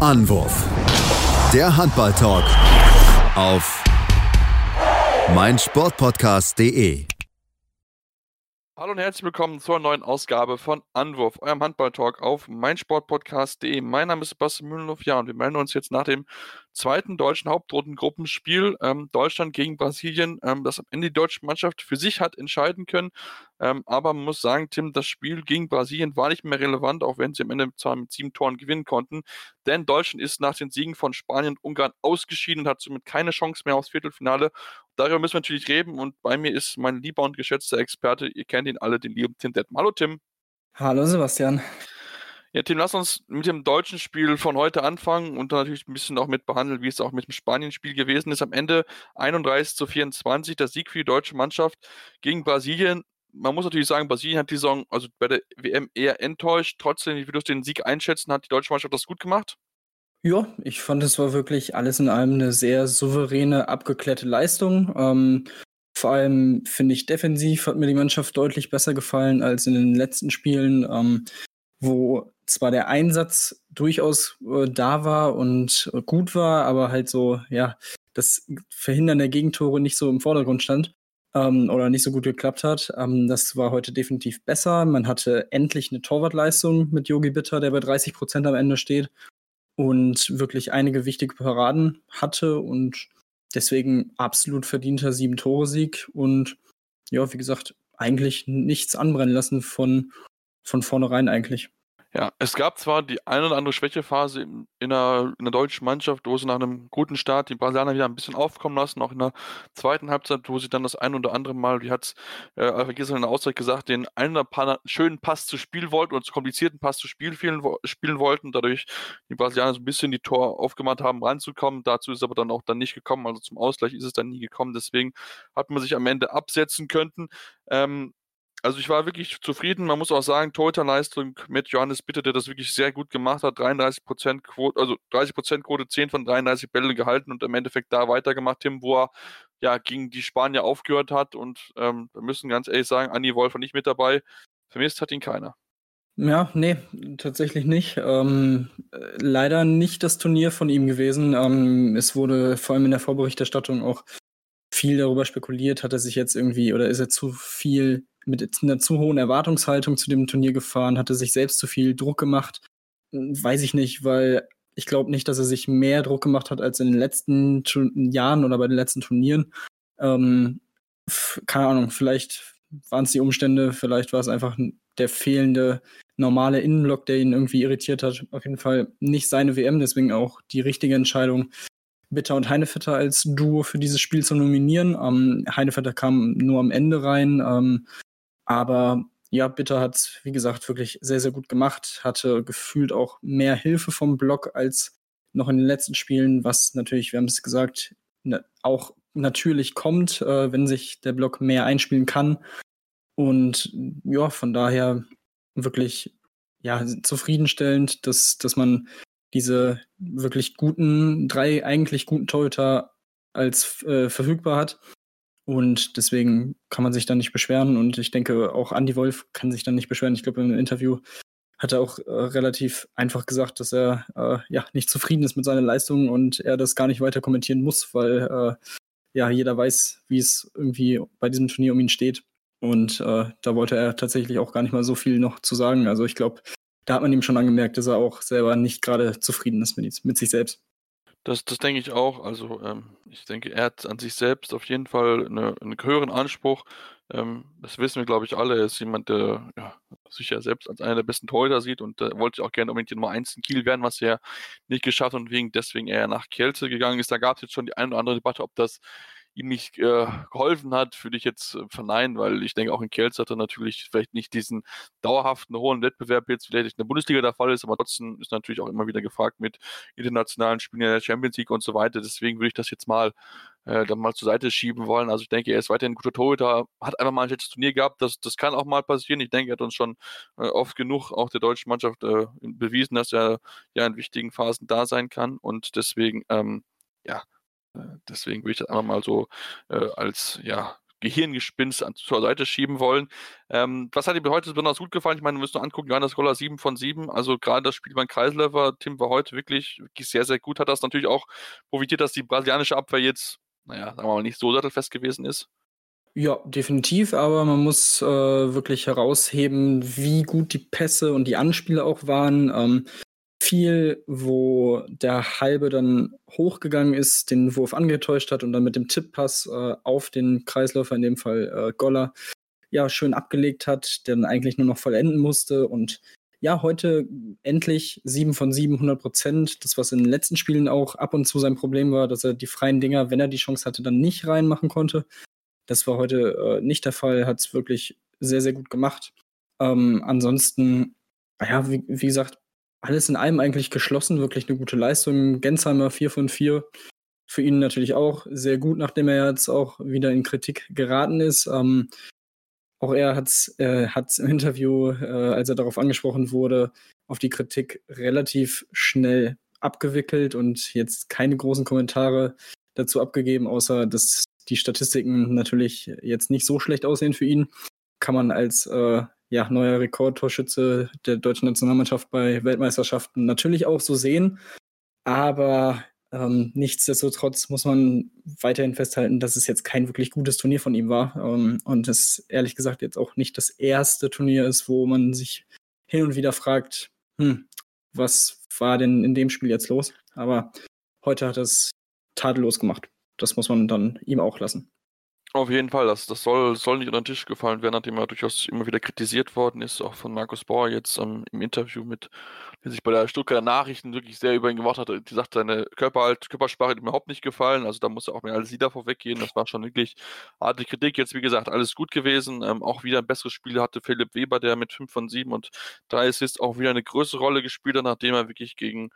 Anwurf. Der Handball-Talk auf meinsportpodcast.de. Hallo und herzlich willkommen zur neuen Ausgabe von Anwurf, eurem Handball-Talk auf meinsportpodcast.de. Mein Name ist Sebastian Mühlenhoff, ja, und wir melden uns jetzt nach dem zweiten deutschen Hauptrundengruppenspiel ähm, Deutschland gegen Brasilien, ähm, das am Ende die deutsche Mannschaft für sich hat entscheiden können. Ähm, aber man muss sagen, Tim, das Spiel gegen Brasilien war nicht mehr relevant, auch wenn sie am Ende zwar mit sieben Toren gewinnen konnten. Denn Deutschland ist nach den Siegen von Spanien und Ungarn ausgeschieden und hat somit keine Chance mehr aufs Viertelfinale. Darüber müssen wir natürlich reden und bei mir ist mein lieber und geschätzter Experte, ihr kennt ihn alle, den lieben Tim Detman. Hallo Tim. Hallo Sebastian. Ja, Tim, lass uns mit dem deutschen Spiel von heute anfangen und natürlich ein bisschen auch mit behandeln, wie es auch mit dem Spanien-Spiel gewesen ist. Am Ende 31 zu 24, der Sieg für die deutsche Mannschaft gegen Brasilien. Man muss natürlich sagen, Brasilien hat die Saison, also bei der WM eher enttäuscht. Trotzdem, wie würdest du den Sieg einschätzen? Hat die deutsche Mannschaft das gut gemacht? Ja, ich fand, es war wirklich alles in allem eine sehr souveräne, abgeklärte Leistung. Ähm, vor allem finde ich defensiv hat mir die Mannschaft deutlich besser gefallen als in den letzten Spielen, ähm, wo zwar der Einsatz durchaus äh, da war und äh, gut war, aber halt so, ja, das Verhindern der Gegentore nicht so im Vordergrund stand ähm, oder nicht so gut geklappt hat. Ähm, das war heute definitiv besser. Man hatte endlich eine Torwartleistung mit Yogi Bitter, der bei 30 Prozent am Ende steht und wirklich einige wichtige Paraden hatte und deswegen absolut verdienter Sieben-Tore-Sieg und ja, wie gesagt, eigentlich nichts anbrennen lassen von, von vornherein eigentlich. Ja, es gab zwar die eine oder andere Schwächephase in, der, in der deutschen Mannschaft, wo sie nach einem guten Start die Brasilianer wieder ein bisschen aufkommen lassen, auch in der zweiten Halbzeit, wo sie dann das ein oder andere Mal, wie hat es äh, gestern in der Auszeit gesagt, den einen oder anderen schönen Pass zu spielen wollten oder zu komplizierten Pass zu spielen, spielen, spielen wollten, dadurch die Brasilianer so ein bisschen die Tor aufgemacht haben, ranzukommen. Dazu ist aber dann auch dann nicht gekommen, also zum Ausgleich ist es dann nie gekommen, deswegen hat man sich am Ende absetzen können. Ähm, also ich war wirklich zufrieden. Man muss auch sagen, Torhüterleistung mit Johannes Bitter, der das wirklich sehr gut gemacht hat. 33% Quote, also 30% Quote, 10 von 33 Bälle gehalten und im Endeffekt da weitergemacht, Tim, wo er ja gegen die Spanier aufgehört hat. Und ähm, wir müssen ganz ehrlich sagen, Anni Wolf war nicht mit dabei. Vermisst hat ihn keiner. Ja, nee, tatsächlich nicht. Ähm, leider nicht das Turnier von ihm gewesen. Ähm, es wurde vor allem in der Vorberichterstattung auch viel darüber spekuliert, hat er sich jetzt irgendwie oder ist er zu viel mit einer zu hohen Erwartungshaltung zu dem Turnier gefahren, hatte sich selbst zu viel Druck gemacht. Weiß ich nicht, weil ich glaube nicht, dass er sich mehr Druck gemacht hat als in den letzten Jahren oder bei den letzten Turnieren. Ähm, keine Ahnung, vielleicht waren es die Umstände, vielleicht war es einfach der fehlende normale Innenblock, der ihn irgendwie irritiert hat. Auf jeden Fall nicht seine WM, deswegen auch die richtige Entscheidung, Bitter und Heinevetter als Duo für dieses Spiel zu nominieren. Ähm, Heinevetter kam nur am Ende rein. Ähm, aber ja, Bitter hat wie gesagt, wirklich sehr, sehr gut gemacht, hatte gefühlt auch mehr Hilfe vom Block als noch in den letzten Spielen, was natürlich, wir haben es gesagt, ne, auch natürlich kommt, äh, wenn sich der Block mehr einspielen kann. Und ja, von daher wirklich ja, zufriedenstellend, dass, dass man diese wirklich guten, drei eigentlich guten Torhüter als äh, verfügbar hat. Und deswegen kann man sich dann nicht beschweren. Und ich denke, auch Andy Wolf kann sich dann nicht beschweren. Ich glaube, im Interview hat er auch äh, relativ einfach gesagt, dass er äh, ja nicht zufrieden ist mit seiner Leistung und er das gar nicht weiter kommentieren muss, weil äh, ja jeder weiß, wie es irgendwie bei diesem Turnier um ihn steht. Und äh, da wollte er tatsächlich auch gar nicht mal so viel noch zu sagen. Also ich glaube, da hat man ihm schon angemerkt, dass er auch selber nicht gerade zufrieden ist mit, mit sich selbst. Das, das denke ich auch. Also ähm, ich denke, er hat an sich selbst auf jeden Fall eine, einen höheren Anspruch. Ähm, das wissen wir, glaube ich, alle. Er ist jemand, der ja, sich ja selbst als einer der besten Torhüter sieht und äh, wollte auch gerne unbedingt die Nummer 1 in Kiel werden, was er nicht geschafft hat und wegen deswegen er nach Kielce gegangen ist. Da gab es jetzt schon die eine oder andere Debatte, ob das ihm nicht äh, geholfen hat, würde ich jetzt äh, verneinen, weil ich denke, auch in Kielce hat er natürlich vielleicht nicht diesen dauerhaften hohen Wettbewerb jetzt, vielleicht in der Bundesliga der Fall ist, aber trotzdem ist natürlich auch immer wieder gefragt mit internationalen Spielen in der Champions League und so weiter. Deswegen würde ich das jetzt mal äh, dann mal zur Seite schieben wollen. Also ich denke, er ist weiterhin ein guter Torhüter, hat einfach mal ein schlechtes Turnier gehabt. Das, das kann auch mal passieren. Ich denke, er hat uns schon äh, oft genug auch der deutschen Mannschaft äh, bewiesen, dass er ja in wichtigen Phasen da sein kann. Und deswegen, ähm, ja, deswegen würde ich das einfach mal so äh, als ja, Gehirngespinst zur Seite schieben wollen. Ähm, was hat dir heute besonders gut gefallen? Ich meine, du musst nur angucken, Johannes Goller 7 von 7. Also gerade das Spiel beim Kreisläufer, Tim war heute wirklich, wirklich sehr, sehr gut. Hat das natürlich auch profitiert, dass die brasilianische Abwehr jetzt, naja, sagen wir mal, nicht so sattelfest gewesen ist. Ja, definitiv, aber man muss äh, wirklich herausheben, wie gut die Pässe und die Anspiele auch waren. Ähm, viel, wo der Halbe dann hochgegangen ist, den Wurf angetäuscht hat und dann mit dem Tipppass äh, auf den Kreisläufer, in dem Fall äh, Goller, ja, schön abgelegt hat, der dann eigentlich nur noch vollenden musste. Und ja, heute endlich 7 von 7, 100 Prozent. Das, was in den letzten Spielen auch ab und zu sein Problem war, dass er die freien Dinger, wenn er die Chance hatte, dann nicht reinmachen konnte. Das war heute äh, nicht der Fall, hat es wirklich sehr, sehr gut gemacht. Ähm, ansonsten, ja, wie, wie, gesagt, alles in allem eigentlich geschlossen, wirklich eine gute Leistung. Gensheimer 4 von 4. Für ihn natürlich auch sehr gut, nachdem er jetzt auch wieder in Kritik geraten ist. Ähm, auch er hat es äh, im Interview, äh, als er darauf angesprochen wurde, auf die Kritik relativ schnell abgewickelt und jetzt keine großen Kommentare dazu abgegeben, außer dass die Statistiken natürlich jetzt nicht so schlecht aussehen für ihn, kann man als äh, ja, neuer Rekordtorschütze der deutschen Nationalmannschaft bei Weltmeisterschaften natürlich auch so sehen. Aber ähm, nichtsdestotrotz muss man weiterhin festhalten, dass es jetzt kein wirklich gutes Turnier von ihm war. Ähm, und es ehrlich gesagt jetzt auch nicht das erste Turnier ist, wo man sich hin und wieder fragt, hm, was war denn in dem Spiel jetzt los? Aber heute hat er es tadellos gemacht das muss man dann ihm auch lassen. Auf jeden Fall, das, das soll, soll nicht unter den Tisch gefallen werden, nachdem er durchaus immer wieder kritisiert worden ist, auch von Markus Bauer jetzt ähm, im Interview mit, der sich bei der Stuttgarter Nachrichten wirklich sehr über ihn gemacht hat. Die sagt, seine Körperhalt, Körpersprache hat ihm überhaupt nicht gefallen, also da muss er auch mehr als sie davor weggehen. Das war schon wirklich harte Kritik. Jetzt, wie gesagt, alles gut gewesen. Ähm, auch wieder ein besseres Spiel hatte Philipp Weber, der mit 5 von 7 und 3 Assists auch wieder eine größere Rolle gespielt hat, nachdem er wirklich gegen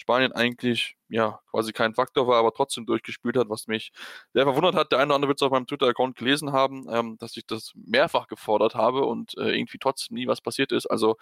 Spanien eigentlich ja, quasi kein Faktor war, aber trotzdem durchgespielt hat, was mich sehr verwundert hat. Der eine oder andere wird es auf meinem Twitter-Account gelesen haben, ähm, dass ich das mehrfach gefordert habe und äh, irgendwie trotzdem nie was passiert ist. Also,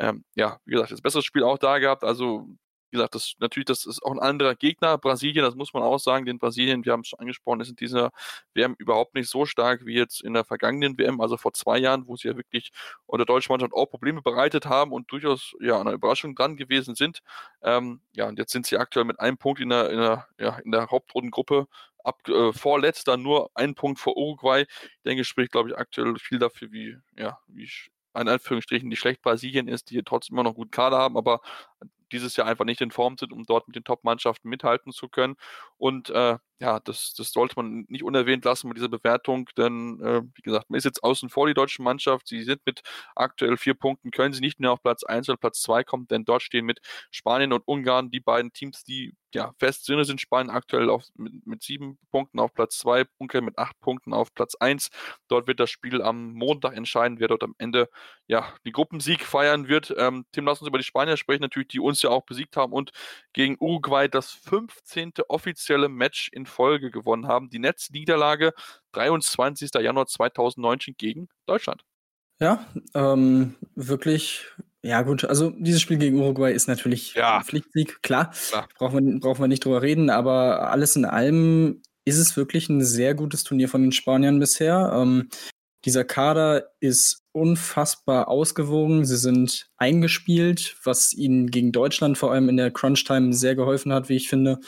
ähm, ja, wie gesagt, das bessere Spiel auch da gehabt. Also, wie gesagt, das natürlich, das ist auch ein anderer Gegner. Brasilien, das muss man auch sagen, den Brasilien, wir haben es schon angesprochen, ist in dieser WM überhaupt nicht so stark wie jetzt in der vergangenen WM, also vor zwei Jahren, wo sie ja wirklich unter deutscher Mannschaft auch Probleme bereitet haben und durchaus ja eine Überraschung dran gewesen sind. Ähm, ja, und jetzt sind sie aktuell mit einem Punkt in der, in der, ja, in der Hauptrundengruppe ab, äh, vorletzter, nur ein Punkt vor Uruguay. Ich denke, spricht, glaube ich, aktuell viel dafür, wie, ja, wie in Anführungsstrichen, die schlecht Brasilien ist, die trotzdem immer noch gut Kader haben, aber dieses Jahr einfach nicht in Form sind, um dort mit den Top-Mannschaften mithalten zu können. Und äh, ja, das, das sollte man nicht unerwähnt lassen mit dieser Bewertung, denn äh, wie gesagt, man ist jetzt außen vor die deutsche Mannschaft. Sie sind mit aktuell vier Punkten, können sie nicht mehr auf Platz 1 oder Platz 2 kommen, denn dort stehen mit Spanien und Ungarn die beiden Teams, die ja fest sind, sind Spanien aktuell auf, mit, mit sieben Punkten auf Platz 2, Ungarn mit acht Punkten auf Platz 1. Dort wird das Spiel am Montag entscheiden, wer dort am Ende ja die Gruppensieg feiern wird. Ähm, Tim, lass uns über die Spanier sprechen, natürlich, die uns ja auch besiegt haben und gegen Uruguay das 15. offizielle Match in Folge gewonnen haben. Die Netzniederlage 23. Januar 2019 gegen Deutschland. Ja, ähm, wirklich ja, gut, also dieses Spiel gegen Uruguay ist natürlich ja. Pflichtsieg, klar. klar. Brauchen, wir, brauchen wir nicht drüber reden, aber alles in allem ist es wirklich ein sehr gutes Turnier von den Spaniern bisher. Ähm, dieser Kader ist unfassbar ausgewogen. Sie sind eingespielt, was ihnen gegen Deutschland vor allem in der Crunch-Time sehr geholfen hat, wie ich finde.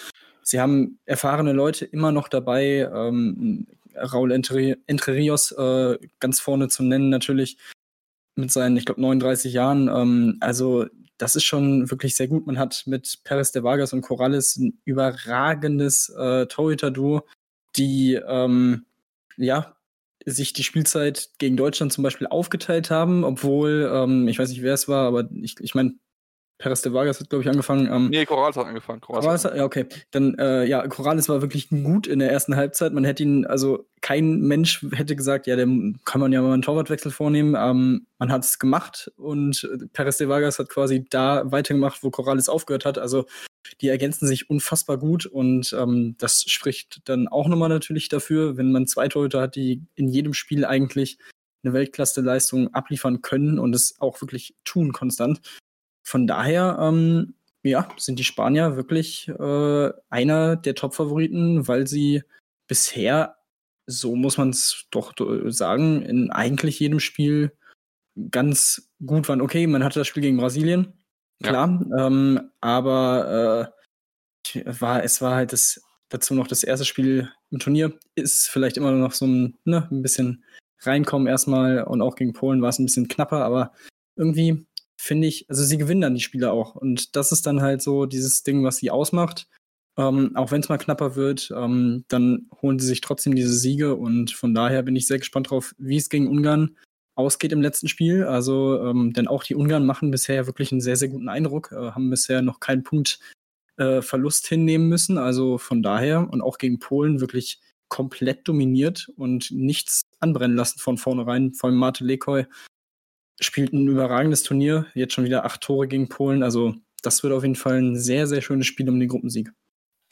Sie haben erfahrene Leute immer noch dabei. Ähm, Raul Entre, Entre Rios äh, ganz vorne zu nennen natürlich mit seinen, ich glaube, 39 Jahren. Ähm, also das ist schon wirklich sehr gut. Man hat mit Perez de Vargas und Corrales ein überragendes äh, Torhüter-Duo, die ähm, ja sich die Spielzeit gegen Deutschland zum Beispiel aufgeteilt haben, obwohl, ähm, ich weiß nicht, wer es war, aber ich, ich meine, Perez de Vargas hat, glaube ich, angefangen. Ähm, nee, Corrales hat angefangen. Corrales, hat, ja, okay. Dann, äh, ja, Corrales war wirklich gut in der ersten Halbzeit. Man hätte ihn, also kein Mensch hätte gesagt, ja, dem kann man ja mal einen Torwartwechsel vornehmen. Ähm, man hat es gemacht und Perez de Vargas hat quasi da weitergemacht, wo Corrales aufgehört hat. Also die ergänzen sich unfassbar gut und ähm, das spricht dann auch nochmal natürlich dafür, wenn man zwei Torhüter hat, die in jedem Spiel eigentlich eine Weltklasse-Leistung abliefern können und es auch wirklich tun konstant von daher, ähm, ja, sind die Spanier wirklich äh, einer der Top-Favoriten, weil sie bisher so muss man es doch sagen, in eigentlich jedem Spiel ganz gut waren. Okay, man hatte das Spiel gegen Brasilien, klar, ja. ähm, aber äh, war, es war halt das, dazu noch das erste Spiel im Turnier. Ist vielleicht immer noch so ein, ne, ein bisschen reinkommen erstmal und auch gegen Polen war es ein bisschen knapper, aber irgendwie finde ich, also sie gewinnen dann die Spiele auch und das ist dann halt so dieses Ding, was sie ausmacht. Ähm, auch wenn es mal knapper wird, ähm, dann holen sie sich trotzdem diese Siege und von daher bin ich sehr gespannt drauf, wie es gegen Ungarn ausgeht im letzten Spiel. Also, ähm, denn auch die Ungarn machen bisher wirklich einen sehr, sehr guten Eindruck, äh, haben bisher noch keinen Punkt äh, Verlust hinnehmen müssen. Also von daher und auch gegen Polen wirklich komplett dominiert und nichts anbrennen lassen von vornherein. Vor allem Mate Lekoi spielt ein überragendes Turnier, jetzt schon wieder acht Tore gegen Polen. Also das wird auf jeden Fall ein sehr, sehr schönes Spiel um den Gruppensieg.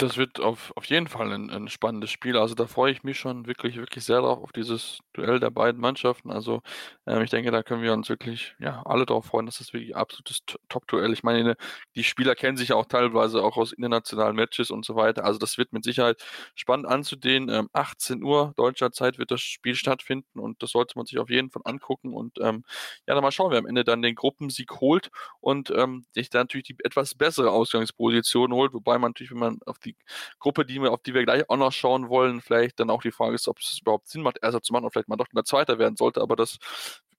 Das wird auf, auf jeden Fall ein, ein spannendes Spiel. Also da freue ich mich schon wirklich, wirklich sehr drauf, auf dieses Duell der beiden Mannschaften. Also ähm, ich denke, da können wir uns wirklich ja, alle darauf freuen. Das ist wirklich absolutes Top-Duell. Ich meine, die Spieler kennen sich ja auch teilweise auch aus internationalen Matches und so weiter. Also das wird mit Sicherheit spannend anzudehnen. Ähm, 18 Uhr deutscher Zeit wird das Spiel stattfinden und das sollte man sich auf jeden Fall angucken. Und ähm, ja, dann mal schauen, wer am Ende dann den Gruppensieg holt und ähm, sich dann natürlich die etwas bessere Ausgangsposition holt. Wobei man natürlich, wenn man auf die die Gruppe, die wir, auf die wir gleich auch noch schauen wollen, vielleicht dann auch die Frage ist, ob es überhaupt Sinn macht, Erster zu machen und vielleicht mal doch mal Zweiter werden sollte, aber das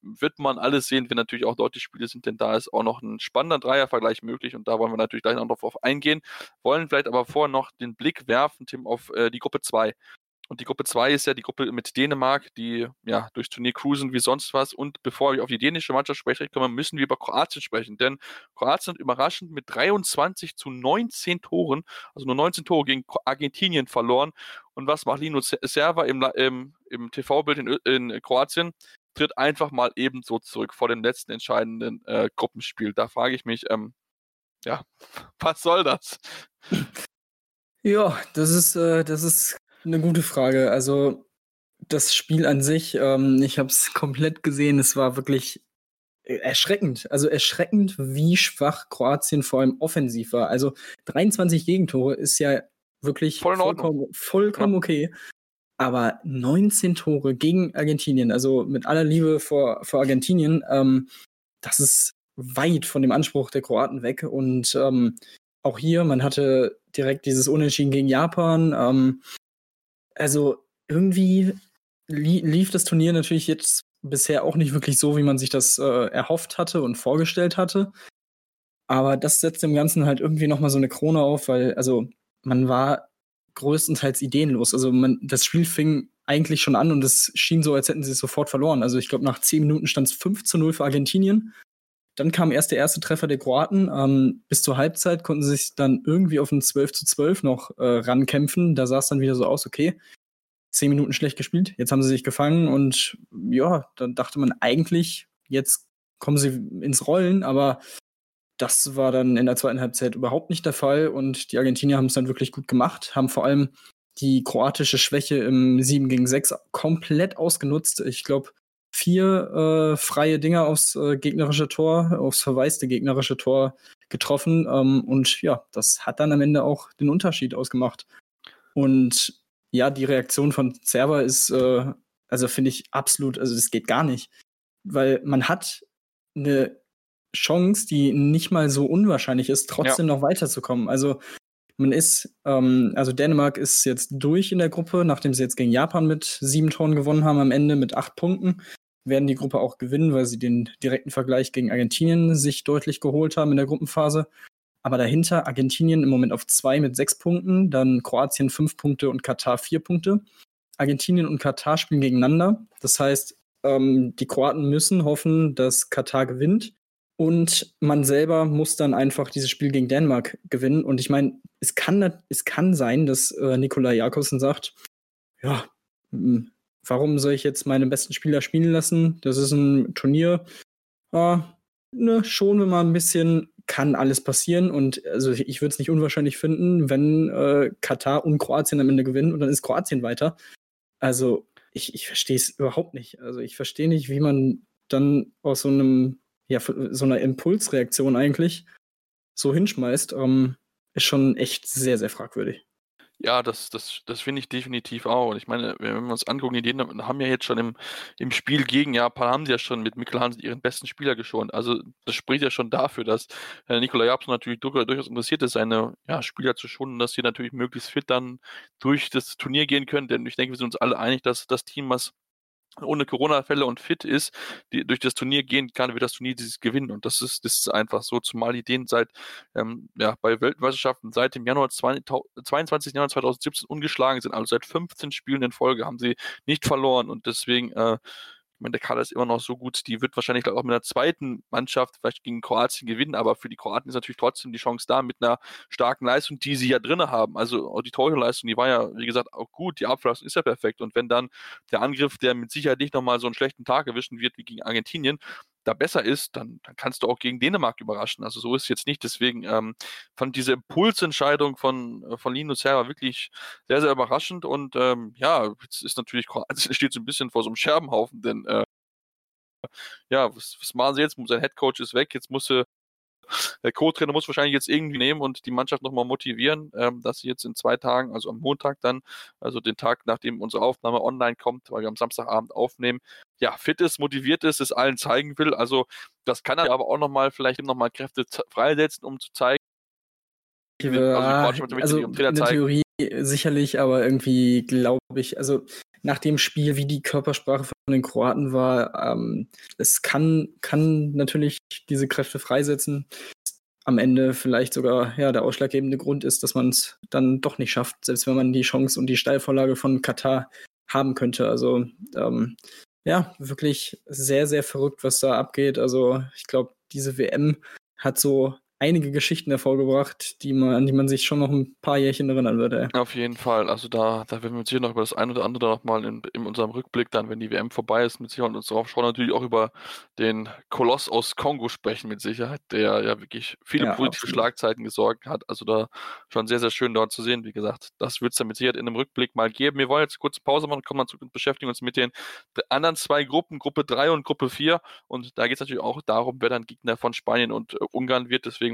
wird man alles sehen, wenn natürlich auch die Spiele sind, denn da ist auch noch ein spannender Dreiervergleich möglich. Und da wollen wir natürlich gleich noch drauf eingehen, wollen vielleicht aber vorher noch den Blick werfen, Tim, auf äh, die Gruppe 2. Und die Gruppe 2 ist ja die Gruppe mit Dänemark, die ja durchs Turnier cruisen wie sonst was. Und bevor wir auf die dänische Mannschaft sprechen kommen, müssen wir über Kroatien sprechen. Denn Kroatien hat überraschend mit 23 zu 19 Toren, also nur 19 Tore gegen Argentinien verloren. Und was macht Lino Serva im, im, im TV-Bild in, in Kroatien? Tritt einfach mal ebenso zurück vor dem letzten entscheidenden äh, Gruppenspiel. Da frage ich mich, ähm, ja, was soll das? Ja, das ist, äh, das ist eine gute Frage. Also das Spiel an sich, ähm, ich habe es komplett gesehen. Es war wirklich erschreckend. Also erschreckend, wie schwach Kroatien vor allem offensiv war. Also 23 Gegentore ist ja wirklich Voll vollkommen, vollkommen ja. okay. Aber 19 Tore gegen Argentinien, also mit aller Liebe vor, vor Argentinien, ähm, das ist weit von dem Anspruch der Kroaten weg. Und ähm, auch hier, man hatte direkt dieses Unentschieden gegen Japan. Ähm, also irgendwie li lief das Turnier natürlich jetzt bisher auch nicht wirklich so, wie man sich das äh, erhofft hatte und vorgestellt hatte. Aber das setzt dem Ganzen halt irgendwie nochmal so eine Krone auf, weil, also, man war größtenteils ideenlos. Also, man, das Spiel fing eigentlich schon an und es schien so, als hätten sie es sofort verloren. Also, ich glaube, nach zehn Minuten stand es 5 zu 0 für Argentinien. Dann kam erst der erste Treffer der Kroaten. Ähm, bis zur Halbzeit konnten sie sich dann irgendwie auf ein 12 zu 12 noch äh, rankämpfen. Da sah es dann wieder so aus, okay, zehn Minuten schlecht gespielt, jetzt haben sie sich gefangen und ja, dann dachte man eigentlich, jetzt kommen sie ins Rollen, aber das war dann in der zweiten Halbzeit überhaupt nicht der Fall und die Argentinier haben es dann wirklich gut gemacht, haben vor allem die kroatische Schwäche im 7 gegen 6 komplett ausgenutzt. Ich glaube, vier äh, freie Dinger aufs äh, gegnerische Tor, aufs verwaiste gegnerische Tor getroffen. Ähm, und ja, das hat dann am Ende auch den Unterschied ausgemacht. Und ja, die Reaktion von Server ist, äh, also finde ich absolut, also das geht gar nicht. Weil man hat eine Chance, die nicht mal so unwahrscheinlich ist, trotzdem ja. noch weiterzukommen. Also man ist, ähm, also Dänemark ist jetzt durch in der Gruppe, nachdem sie jetzt gegen Japan mit sieben Toren gewonnen haben, am Ende mit acht Punkten werden die Gruppe auch gewinnen, weil sie den direkten Vergleich gegen Argentinien sich deutlich geholt haben in der Gruppenphase. Aber dahinter Argentinien im Moment auf zwei mit sechs Punkten, dann Kroatien fünf Punkte und Katar vier Punkte. Argentinien und Katar spielen gegeneinander. Das heißt, ähm, die Kroaten müssen hoffen, dass Katar gewinnt. Und man selber muss dann einfach dieses Spiel gegen Dänemark gewinnen. Und ich meine, es kann, es kann sein, dass äh, Nikolai Jakobsen sagt, ja, warum soll ich jetzt meine besten Spieler spielen lassen? Das ist ein Turnier. Ja, ne, schon wir mal ein bisschen, kann alles passieren. Und also ich würde es nicht unwahrscheinlich finden, wenn äh, Katar und Kroatien am Ende gewinnen und dann ist Kroatien weiter. Also ich, ich verstehe es überhaupt nicht. Also ich verstehe nicht, wie man dann aus so einem, ja, so einer Impulsreaktion eigentlich so hinschmeißt. Ähm, ist schon echt sehr, sehr fragwürdig. Ja, das, das, das finde ich definitiv auch. Und ich meine, wenn wir uns angucken, die Dänen haben ja jetzt schon im, im Spiel gegen Japan, haben sie ja schon mit Mikkel Hansen ihren besten Spieler geschont. Also das spricht ja schon dafür, dass äh, Nikola Japson natürlich durchaus interessiert ist, seine ja, Spieler zu schonen, dass sie natürlich möglichst fit dann durch das Turnier gehen können. Denn ich denke, wir sind uns alle einig, dass das Team, was ohne Corona-Fälle und fit ist, die durch das Turnier gehen kann, wird das Turnier dieses gewinnen. Und das ist, das ist einfach so, zumal die Dänen seit, ähm, ja, bei Weltmeisterschaften seit dem Januar 22. Januar 2017 ungeschlagen sind. Also seit 15 Spielen in Folge haben sie nicht verloren und deswegen äh, meine, der Kader ist immer noch so gut, die wird wahrscheinlich auch mit einer zweiten Mannschaft vielleicht gegen Kroatien gewinnen, aber für die Kroaten ist natürlich trotzdem die Chance da mit einer starken Leistung, die sie ja drin haben. Also die Torhüterleistung, die war ja, wie gesagt, auch gut, die Abwehrleistung ist ja perfekt und wenn dann der Angriff, der mit Sicherheit nicht nochmal so einen schlechten Tag erwischen wird wie gegen Argentinien, da besser ist, dann, dann kannst du auch gegen Dänemark überraschen. Also so ist es jetzt nicht. Deswegen ähm, fand diese Impulsentscheidung von, äh, von Linus Serra wirklich sehr, sehr überraschend. Und ähm, ja, jetzt ist natürlich Kroatien steht so ein bisschen vor so einem Scherbenhaufen, denn äh, ja, was, was machen sie jetzt? Sein Headcoach ist weg, jetzt musste der Co-Trainer muss wahrscheinlich jetzt irgendwie nehmen und die Mannschaft nochmal motivieren, ähm, dass sie jetzt in zwei Tagen, also am Montag dann, also den Tag, nachdem unsere Aufnahme online kommt, weil wir am Samstagabend aufnehmen, ja, fit ist, motiviert ist, es allen zeigen will. Also das kann er aber auch nochmal vielleicht nochmal Kräfte freisetzen, um zu zeigen. Ja, also, also in der Theorie sicherlich, aber irgendwie glaube ich, also nach dem Spiel, wie die Körpersprache von den Kroaten war, ähm, es kann, kann natürlich diese Kräfte freisetzen. Am Ende vielleicht sogar ja, der ausschlaggebende Grund ist, dass man es dann doch nicht schafft, selbst wenn man die Chance und die Steilvorlage von Katar haben könnte. Also ähm, ja, wirklich sehr, sehr verrückt, was da abgeht. Also ich glaube, diese WM hat so einige Geschichten hervorgebracht, die man, an die man sich schon noch ein paar Jährchen erinnern würde. Auf jeden Fall. Also da, da werden wir uns hier noch über das ein oder andere nochmal in, in unserem Rückblick dann, wenn die WM vorbei ist, mit Sicherheit uns darauf schauen, natürlich auch über den Koloss aus Kongo sprechen, mit Sicherheit, der ja wirklich viele ja, politische absolut. Schlagzeiten gesorgt hat. Also da schon sehr, sehr schön dort zu sehen. Wie gesagt, das wird es dann mit Sicherheit in einem Rückblick mal geben. Wir wollen jetzt kurz Pause machen und kommen dann zurück und beschäftigen uns mit den anderen zwei Gruppen, Gruppe 3 und Gruppe 4. Und da geht es natürlich auch darum, wer dann Gegner von Spanien und äh, Ungarn wird. Deswegen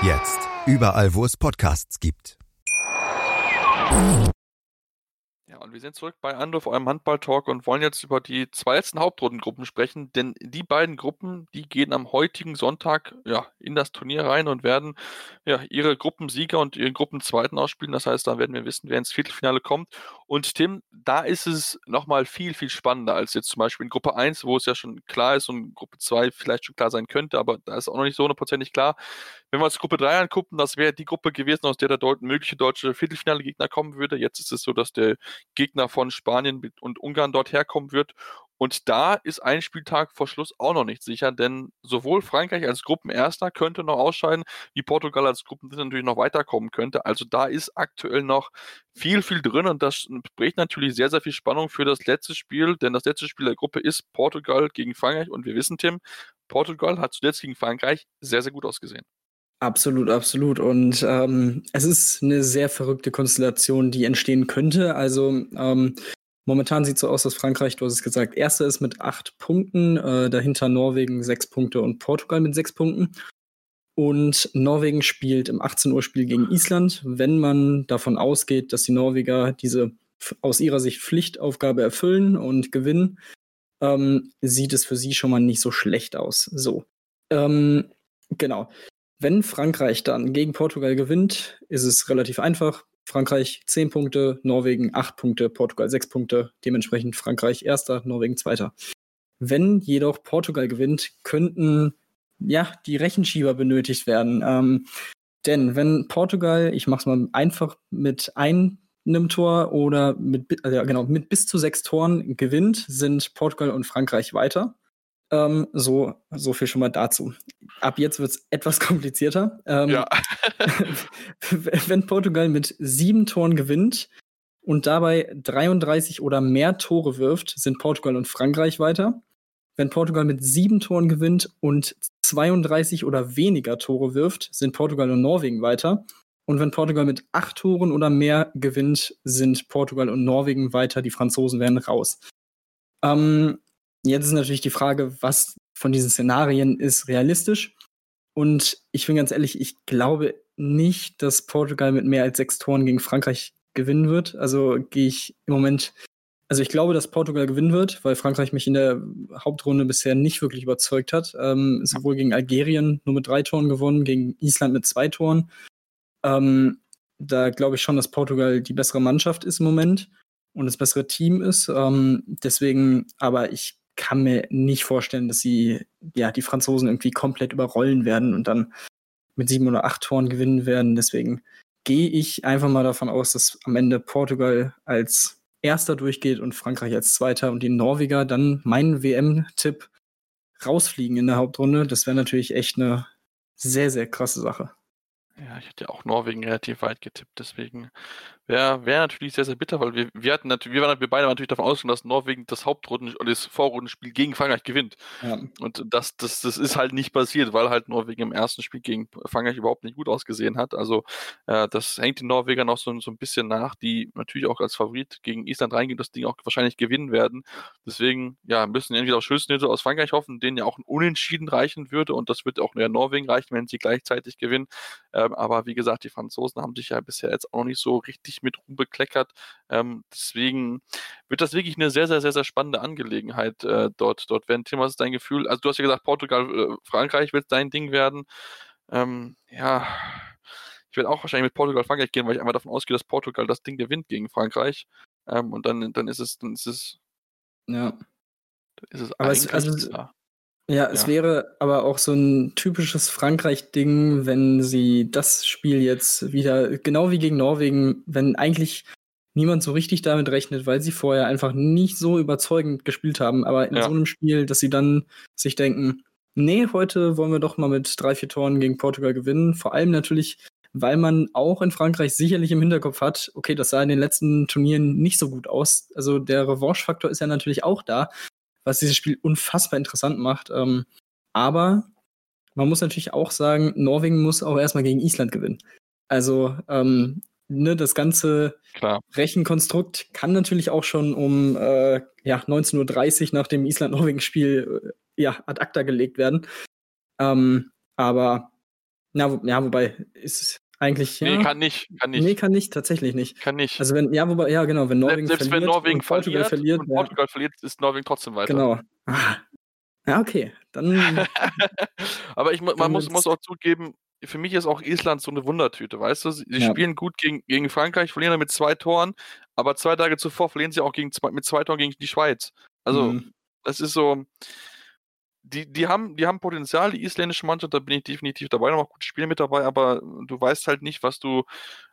Jetzt. Überall, wo es Podcasts gibt. Ja, und wir sind zurück bei Andorf, eurem Handball-Talk und wollen jetzt über die zwei letzten Hauptrundengruppen sprechen, denn die beiden Gruppen, die gehen am heutigen Sonntag ja, in das Turnier rein und werden ja, ihre Gruppensieger und ihren Gruppenzweiten ausspielen. Das heißt, da werden wir wissen, wer ins Viertelfinale kommt. Und Tim, da ist es nochmal viel, viel spannender als jetzt zum Beispiel in Gruppe 1, wo es ja schon klar ist und Gruppe 2 vielleicht schon klar sein könnte, aber da ist auch noch nicht so hundertprozentig klar. Wenn wir uns Gruppe 3 angucken, das wäre die Gruppe gewesen, aus der der Deut mögliche deutsche Viertelfinale-Gegner kommen würde. Jetzt ist es so, dass der Gegner von Spanien und Ungarn dort herkommen wird. Und da ist ein Spieltag vor Schluss auch noch nicht sicher, denn sowohl Frankreich als Gruppenerster könnte noch ausscheiden, wie Portugal als Gruppendritter natürlich noch weiterkommen könnte. Also da ist aktuell noch viel, viel drin und das bringt natürlich sehr, sehr viel Spannung für das letzte Spiel, denn das letzte Spiel der Gruppe ist Portugal gegen Frankreich und wir wissen, Tim, Portugal hat zuletzt gegen Frankreich sehr, sehr gut ausgesehen. Absolut, absolut. Und ähm, es ist eine sehr verrückte Konstellation, die entstehen könnte. Also ähm, momentan sieht es so aus, dass Frankreich, du hast es gesagt, erster ist mit acht Punkten, äh, dahinter Norwegen sechs Punkte und Portugal mit sechs Punkten. Und Norwegen spielt im 18 Uhr Spiel gegen Island. Wenn man davon ausgeht, dass die Norweger diese aus ihrer Sicht Pflichtaufgabe erfüllen und gewinnen, ähm, sieht es für sie schon mal nicht so schlecht aus. So. Ähm, genau. Wenn Frankreich dann gegen Portugal gewinnt, ist es relativ einfach. Frankreich 10 Punkte, Norwegen 8 Punkte, Portugal 6 Punkte, dementsprechend Frankreich erster, Norwegen zweiter. Wenn jedoch Portugal gewinnt, könnten ja, die Rechenschieber benötigt werden. Ähm, denn wenn Portugal, ich mache es mal einfach mit einem Tor oder mit, also genau, mit bis zu sechs Toren gewinnt, sind Portugal und Frankreich weiter. Ähm, so, so viel schon mal dazu. Ab jetzt wird es etwas komplizierter. Ähm, ja. wenn Portugal mit sieben Toren gewinnt und dabei 33 oder mehr Tore wirft, sind Portugal und Frankreich weiter. Wenn Portugal mit sieben Toren gewinnt und 32 oder weniger Tore wirft, sind Portugal und Norwegen weiter. Und wenn Portugal mit acht Toren oder mehr gewinnt, sind Portugal und Norwegen weiter. Die Franzosen werden raus. Ähm, Jetzt ist natürlich die Frage, was von diesen Szenarien ist realistisch. Und ich bin ganz ehrlich, ich glaube nicht, dass Portugal mit mehr als sechs Toren gegen Frankreich gewinnen wird. Also gehe ich im Moment, also ich glaube, dass Portugal gewinnen wird, weil Frankreich mich in der Hauptrunde bisher nicht wirklich überzeugt hat. Ähm, sowohl gegen Algerien nur mit drei Toren gewonnen, gegen Island mit zwei Toren. Ähm, da glaube ich schon, dass Portugal die bessere Mannschaft ist im Moment und das bessere Team ist. Ähm, deswegen, aber ich kann mir nicht vorstellen, dass sie ja die Franzosen irgendwie komplett überrollen werden und dann mit sieben oder acht Toren gewinnen werden. Deswegen gehe ich einfach mal davon aus, dass am Ende Portugal als Erster durchgeht und Frankreich als Zweiter und die Norweger dann mein WM-Tipp rausfliegen in der Hauptrunde. Das wäre natürlich echt eine sehr, sehr krasse Sache. Ja, ich hatte ja auch Norwegen relativ weit getippt, deswegen wäre wär natürlich sehr, sehr bitter, weil wir, wir hatten natürlich, wir waren wir beide natürlich davon ausgegangen, dass Norwegen das Hauptrunden oder das Vorrundenspiel gegen Frankreich gewinnt. Ja. Und das, das, das ist halt nicht passiert, weil halt Norwegen im ersten Spiel gegen Frankreich überhaupt nicht gut ausgesehen hat. Also äh, das hängt den Norwegern noch so, so ein bisschen nach, die natürlich auch als Favorit gegen Island reingehen, das Ding auch wahrscheinlich gewinnen werden. Deswegen, ja, müssen entweder auf Schüsselnähte aus Frankreich hoffen, denen ja auch ein Unentschieden reichen würde und das wird auch nur Norwegen reichen, wenn sie gleichzeitig gewinnen. Äh, ähm, aber wie gesagt, die Franzosen haben sich ja bisher jetzt auch nicht so richtig mit Ruhm bekleckert. Ähm, deswegen wird das wirklich eine sehr, sehr, sehr, sehr spannende Angelegenheit äh, dort, dort werden. Tim, was ist dein Gefühl? Also du hast ja gesagt, Portugal, äh, Frankreich wird dein Ding werden. Ähm, ja, ich werde auch wahrscheinlich mit Portugal Frankreich gehen, weil ich einfach davon ausgehe, dass Portugal das Ding gewinnt gegen Frankreich. Ähm, und dann, dann ist es, dann ist es. Ja. Ist es aber es, also, klar. Ja, es ja. wäre aber auch so ein typisches Frankreich-Ding, wenn sie das Spiel jetzt wieder, genau wie gegen Norwegen, wenn eigentlich niemand so richtig damit rechnet, weil sie vorher einfach nicht so überzeugend gespielt haben, aber in ja. so einem Spiel, dass sie dann sich denken, nee, heute wollen wir doch mal mit drei, vier Toren gegen Portugal gewinnen. Vor allem natürlich, weil man auch in Frankreich sicherlich im Hinterkopf hat, okay, das sah in den letzten Turnieren nicht so gut aus. Also der Revanche-Faktor ist ja natürlich auch da was dieses Spiel unfassbar interessant macht. Ähm, aber man muss natürlich auch sagen, Norwegen muss auch erstmal gegen Island gewinnen. Also ähm, ne, das ganze Klar. Rechenkonstrukt kann natürlich auch schon um äh, ja, 19.30 Uhr nach dem Island-Norwegen-Spiel äh, ja, ad acta gelegt werden. Ähm, aber ja, wo, ja, wobei ist eigentlich, ja. Nee, kann nicht, kann nicht. Nee, kann nicht, tatsächlich nicht. Kann nicht. Also wenn, ja, wobei, ja, genau, wenn Norwegen Selbst verliert wenn Norwegen Portugal verliert, und Portugal ja. verliert, ist Norwegen trotzdem weiter. Genau. Ah. Ja, okay. Dann. Aber ich, man muss, muss auch zugeben, für mich ist auch Island so eine Wundertüte, weißt du? Sie ja. spielen gut gegen, gegen Frankreich, verlieren dann mit zwei Toren, aber zwei Tage zuvor verlieren sie auch gegen zwei, mit zwei Toren gegen die Schweiz. Also, mhm. das ist so die, die, haben, die haben Potenzial, die isländische Mannschaft, da bin ich definitiv dabei, noch gute Spiele mit dabei, aber du weißt halt nicht, was du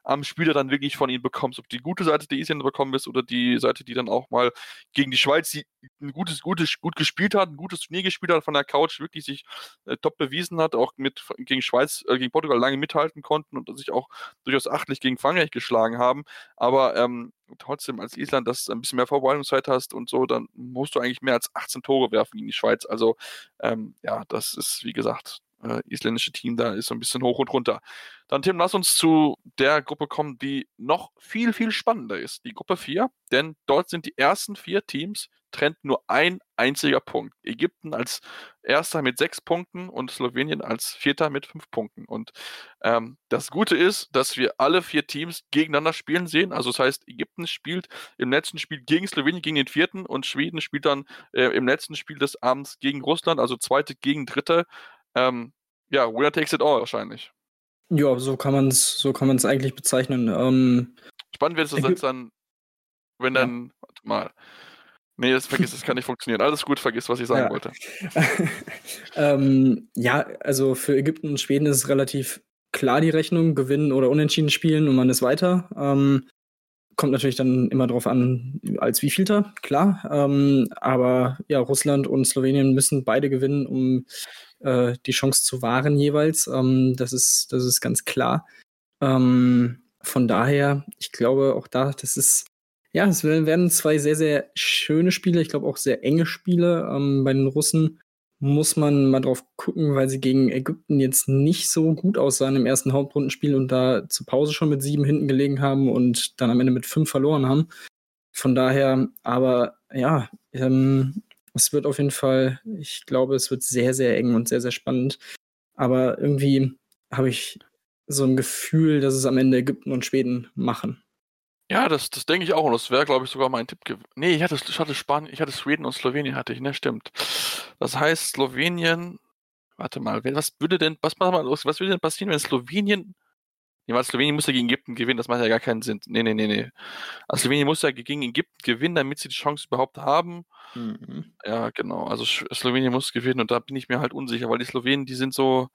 am Spieler dann wirklich von ihnen bekommst. Ob die gute Seite der Isländer bekommen ist oder die Seite, die dann auch mal gegen die Schweiz, die ein gutes, gutes, gut gespielt hat, ein gutes Turnier gespielt hat, von der Couch wirklich sich äh, top bewiesen hat, auch mit gegen Schweiz, äh, gegen Portugal lange mithalten konnten und sich auch durchaus achtlich gegen Frankreich geschlagen haben. Aber ähm, trotzdem als Island, dass du ein bisschen mehr Vorbereitungszeit hast und so, dann musst du eigentlich mehr als 18 Tore werfen gegen die Schweiz. Also ähm, ja, das ist, wie gesagt, äh, isländische Team da ist so ein bisschen hoch und runter. Dann, Tim, lass uns zu der Gruppe kommen, die noch viel, viel spannender ist. Die Gruppe 4, denn dort sind die ersten vier Teams, trennt nur ein einziger Punkt. Ägypten als erster mit sechs Punkten und Slowenien als vierter mit fünf Punkten. Und ähm, das Gute ist, dass wir alle vier Teams gegeneinander spielen sehen. Also das heißt, Ägypten spielt im letzten Spiel gegen Slowenien, gegen den vierten und Schweden spielt dann äh, im letzten Spiel des Abends gegen Russland, also zweite gegen dritte. Ähm, ja, winner takes it all wahrscheinlich. Ja, so kann man es so kann man es eigentlich bezeichnen. Ähm, Spannend wird es jetzt dann, wenn dann, warte mal, Nee, das vergiss, das kann nicht funktionieren. Alles gut, vergiss, was ich sagen ja. wollte. Ähm, ja, also für Ägypten und Schweden ist es relativ klar die Rechnung, gewinnen oder unentschieden spielen und man ist weiter. Ähm, kommt natürlich dann immer darauf an, als wievielter, klar. Ähm, aber ja, Russland und Slowenien müssen beide gewinnen, um äh, die Chance zu wahren jeweils. Ähm, das, ist, das ist ganz klar. Ähm, von daher, ich glaube auch da, das ist, ja, es werden zwei sehr, sehr schöne Spiele, ich glaube auch sehr enge Spiele. Ähm, bei den Russen muss man mal drauf gucken, weil sie gegen Ägypten jetzt nicht so gut aussahen im ersten Hauptrundenspiel und da zur Pause schon mit sieben hinten gelegen haben und dann am Ende mit fünf verloren haben. Von daher, aber ja, ähm, es wird auf jeden Fall, ich glaube, es wird sehr, sehr eng und sehr, sehr spannend. Aber irgendwie habe ich so ein Gefühl, dass es am Ende Ägypten und Schweden machen. Ja, das, das denke ich auch. Und das wäre, glaube ich, sogar mein Tipp gewesen. Nee, ich hatte, ich hatte Spanien, ich hatte Schweden und Slowenien hatte ich, ne, stimmt. Das heißt, Slowenien, warte mal, was würde denn, was, was würde denn passieren, wenn Slowenien, nee, weil Slowenien muss ja gegen Ägypten gewinnen, das macht ja gar keinen Sinn. Nee, nee, nee, nee. Also Slowenien muss ja gegen Ägypten gewinnen, damit sie die Chance überhaupt haben. Mhm. Ja, genau. Also Slowenien muss gewinnen und da bin ich mir halt unsicher, weil die Slowenen, die sind so,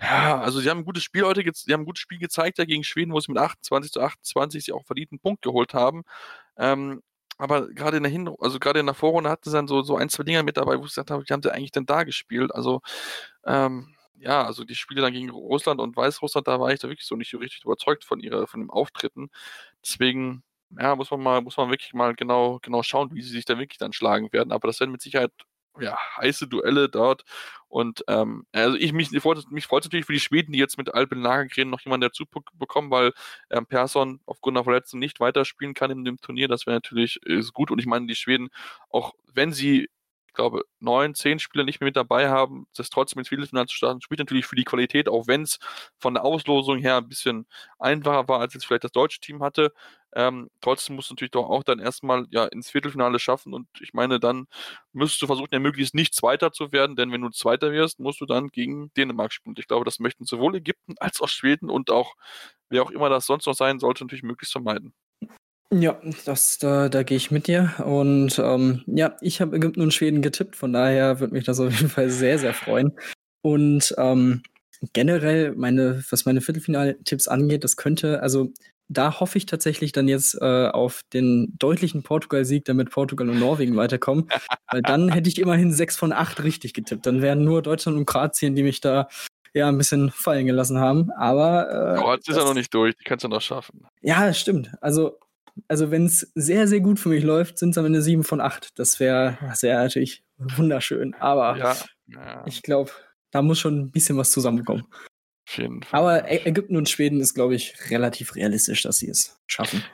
ja, also sie haben ein gutes Spiel heute, sie haben ein gutes Spiel gezeigt ja gegen Schweden, wo sie mit 28 zu 28 sie auch verdienten Punkt geholt haben. Ähm, aber gerade in der Hin also gerade in der Vorrunde hatten sie dann so, so ein, zwei Dinger mit dabei, wo ich gesagt habe, wie haben sie eigentlich denn da gespielt? Also, ähm, ja, also die Spiele dann gegen Russland und Weißrussland, da war ich da wirklich so nicht so richtig überzeugt von ihrer, von dem Auftritten. Deswegen, ja, muss man mal, muss man wirklich mal genau, genau schauen, wie sie sich da wirklich dann schlagen werden. Aber das werden mit Sicherheit ja, heiße Duelle dort. Und ähm, also ich mich, mich freut natürlich für die Schweden, die jetzt mit Alpen Lagergren noch jemanden dazu bekommen, weil ähm, Persson aufgrund der Verletzung nicht weiterspielen kann in dem Turnier. Das wäre natürlich ist gut. Und ich meine, die Schweden, auch wenn sie glaube, neun, zehn Spieler nicht mehr mit dabei haben, das trotzdem ins Viertelfinale zu starten, spielt natürlich für die Qualität, auch wenn es von der Auslosung her ein bisschen einfacher war, als jetzt vielleicht das deutsche Team hatte. Ähm, trotzdem musst du natürlich doch auch dann erstmal ja, ins Viertelfinale schaffen und ich meine, dann müsstest du versuchen, ja möglichst nicht Zweiter zu werden, denn wenn du Zweiter wirst, musst du dann gegen Dänemark spielen. Und ich glaube, das möchten sowohl Ägypten als auch Schweden und auch wer auch immer das sonst noch sein sollte, natürlich möglichst vermeiden. Ja, das, da, da gehe ich mit dir. Und ähm, ja, ich habe Ägypten und Schweden getippt, von daher würde mich das auf jeden Fall sehr, sehr freuen. Und ähm, generell, meine, was meine Viertelfinaltipps angeht, das könnte, also da hoffe ich tatsächlich dann jetzt äh, auf den deutlichen Portugal-Sieg, damit Portugal und Norwegen weiterkommen. Weil dann hätte ich immerhin sechs von acht richtig getippt. Dann wären nur Deutschland und Kroatien, die mich da ja ein bisschen fallen gelassen haben. Aber. Äh, Kroatien ist ja noch nicht durch, die kannst du noch schaffen. Ja, stimmt. Also also wenn es sehr, sehr gut für mich läuft, sind es am Ende sieben von acht. Das wäre wär natürlich wunderschön. Aber ja, ja. ich glaube, da muss schon ein bisschen was zusammenkommen. Aber Ägypten und Schweden ist, glaube ich, relativ realistisch, dass sie es schaffen.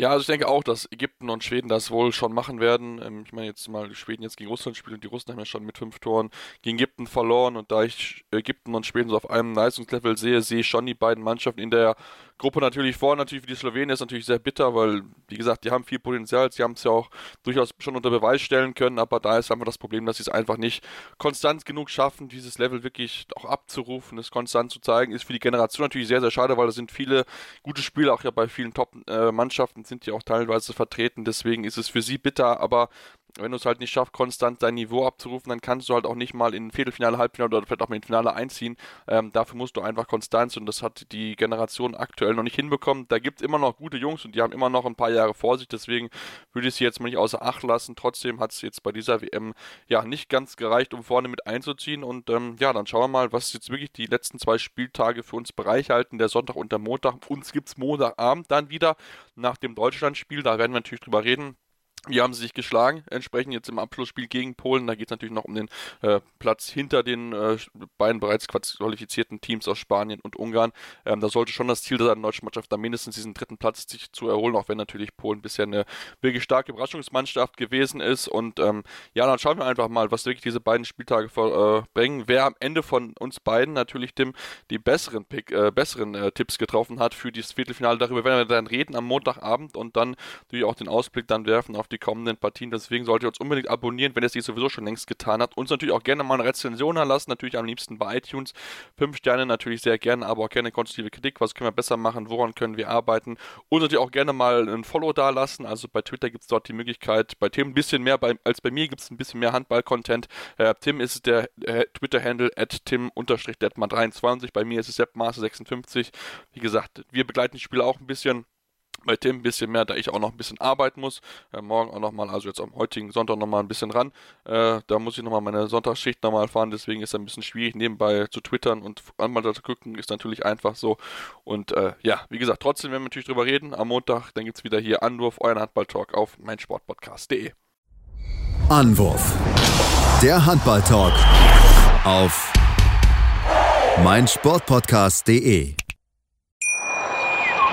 Ja, also ich denke auch, dass Ägypten und Schweden das wohl schon machen werden. Ähm, ich meine jetzt mal, Schweden jetzt gegen Russland spielt und die Russen haben ja schon mit fünf Toren gegen Ägypten verloren und da ich Ägypten und Schweden so auf einem Leistungslevel sehe, sehe ich schon die beiden Mannschaften in der Gruppe natürlich vor. Natürlich für die Slowenen ist natürlich sehr bitter, weil, wie gesagt, die haben viel Potenzial. Sie haben es ja auch durchaus schon unter Beweis stellen können, aber da ist einfach das Problem, dass sie es einfach nicht konstant genug schaffen, dieses Level wirklich auch abzurufen, es konstant zu zeigen. Ist für die Generation natürlich sehr, sehr schade, weil da sind viele gute Spiele, auch ja bei vielen Top-Mannschaften sind die auch teilweise vertreten. Deswegen ist es für sie bitter, aber wenn du es halt nicht schaffst, konstant dein Niveau abzurufen, dann kannst du halt auch nicht mal in Viertelfinale, Halbfinale oder vielleicht auch mal in Finale einziehen. Ähm, dafür musst du einfach Konstanz und das hat die Generation aktuell noch nicht hinbekommen. Da gibt es immer noch gute Jungs und die haben immer noch ein paar Jahre vor sich, deswegen würde ich sie jetzt mal nicht außer Acht lassen. Trotzdem hat es jetzt bei dieser WM ja nicht ganz gereicht, um vorne mit einzuziehen und ähm, ja, dann schauen wir mal, was jetzt wirklich die letzten zwei Spieltage für uns bereichhalten, der Sonntag und der Montag. Uns gibt es Montagabend dann wieder nach dem Deutschlandspiel, da werden wir natürlich drüber reden. Wie haben sie sich geschlagen? Entsprechend jetzt im Abschlussspiel gegen Polen. Da geht es natürlich noch um den äh, Platz hinter den äh, beiden bereits qualifizierten Teams aus Spanien und Ungarn. Ähm, da sollte schon das Ziel sein, der deutschen Mannschaft da mindestens diesen dritten Platz sich zu erholen, auch wenn natürlich Polen bisher eine wirklich starke Überraschungsmannschaft gewesen ist. Und ähm, ja, dann schauen wir einfach mal, was wirklich diese beiden Spieltage äh, bringen. Wer am Ende von uns beiden natürlich dem die besseren, Pick, äh, besseren äh, Tipps getroffen hat für dieses Viertelfinale. Darüber werden wir dann reden am Montagabend und dann natürlich auch den Ausblick dann werfen auf die kommenden Partien. Deswegen solltet ihr uns unbedingt abonnieren, wenn ihr es nicht sowieso schon längst getan habt. Uns natürlich auch gerne mal eine Rezension erlassen, natürlich am liebsten bei iTunes. Fünf Sterne natürlich sehr gerne, aber auch gerne konstruktive Kritik. Was können wir besser machen? Woran können wir arbeiten? Und natürlich auch gerne mal ein Follow da lassen. Also bei Twitter gibt es dort die Möglichkeit, bei Tim ein bisschen mehr bei, als bei mir gibt es ein bisschen mehr Handball-Content. Äh, Tim ist der äh, Twitter-Handle at tim-detman23. Bei mir ist es seppmaße56. Wie gesagt, wir begleiten die Spiele auch ein bisschen bei Tim ein bisschen mehr, da ich auch noch ein bisschen arbeiten muss. Äh, morgen auch nochmal, also jetzt am heutigen Sonntag nochmal ein bisschen ran. Äh, da muss ich nochmal meine Sonntagsschicht nochmal fahren, deswegen ist es ein bisschen schwierig, nebenbei zu twittern und einmal zu gucken, ist natürlich einfach so. Und äh, ja, wie gesagt, trotzdem werden wir natürlich drüber reden. Am Montag, dann gibt es wieder hier Anwurf, euren Handball-Talk auf meinsportpodcast.de. Anwurf. Der Handball-Talk auf meinsportpodcast.de.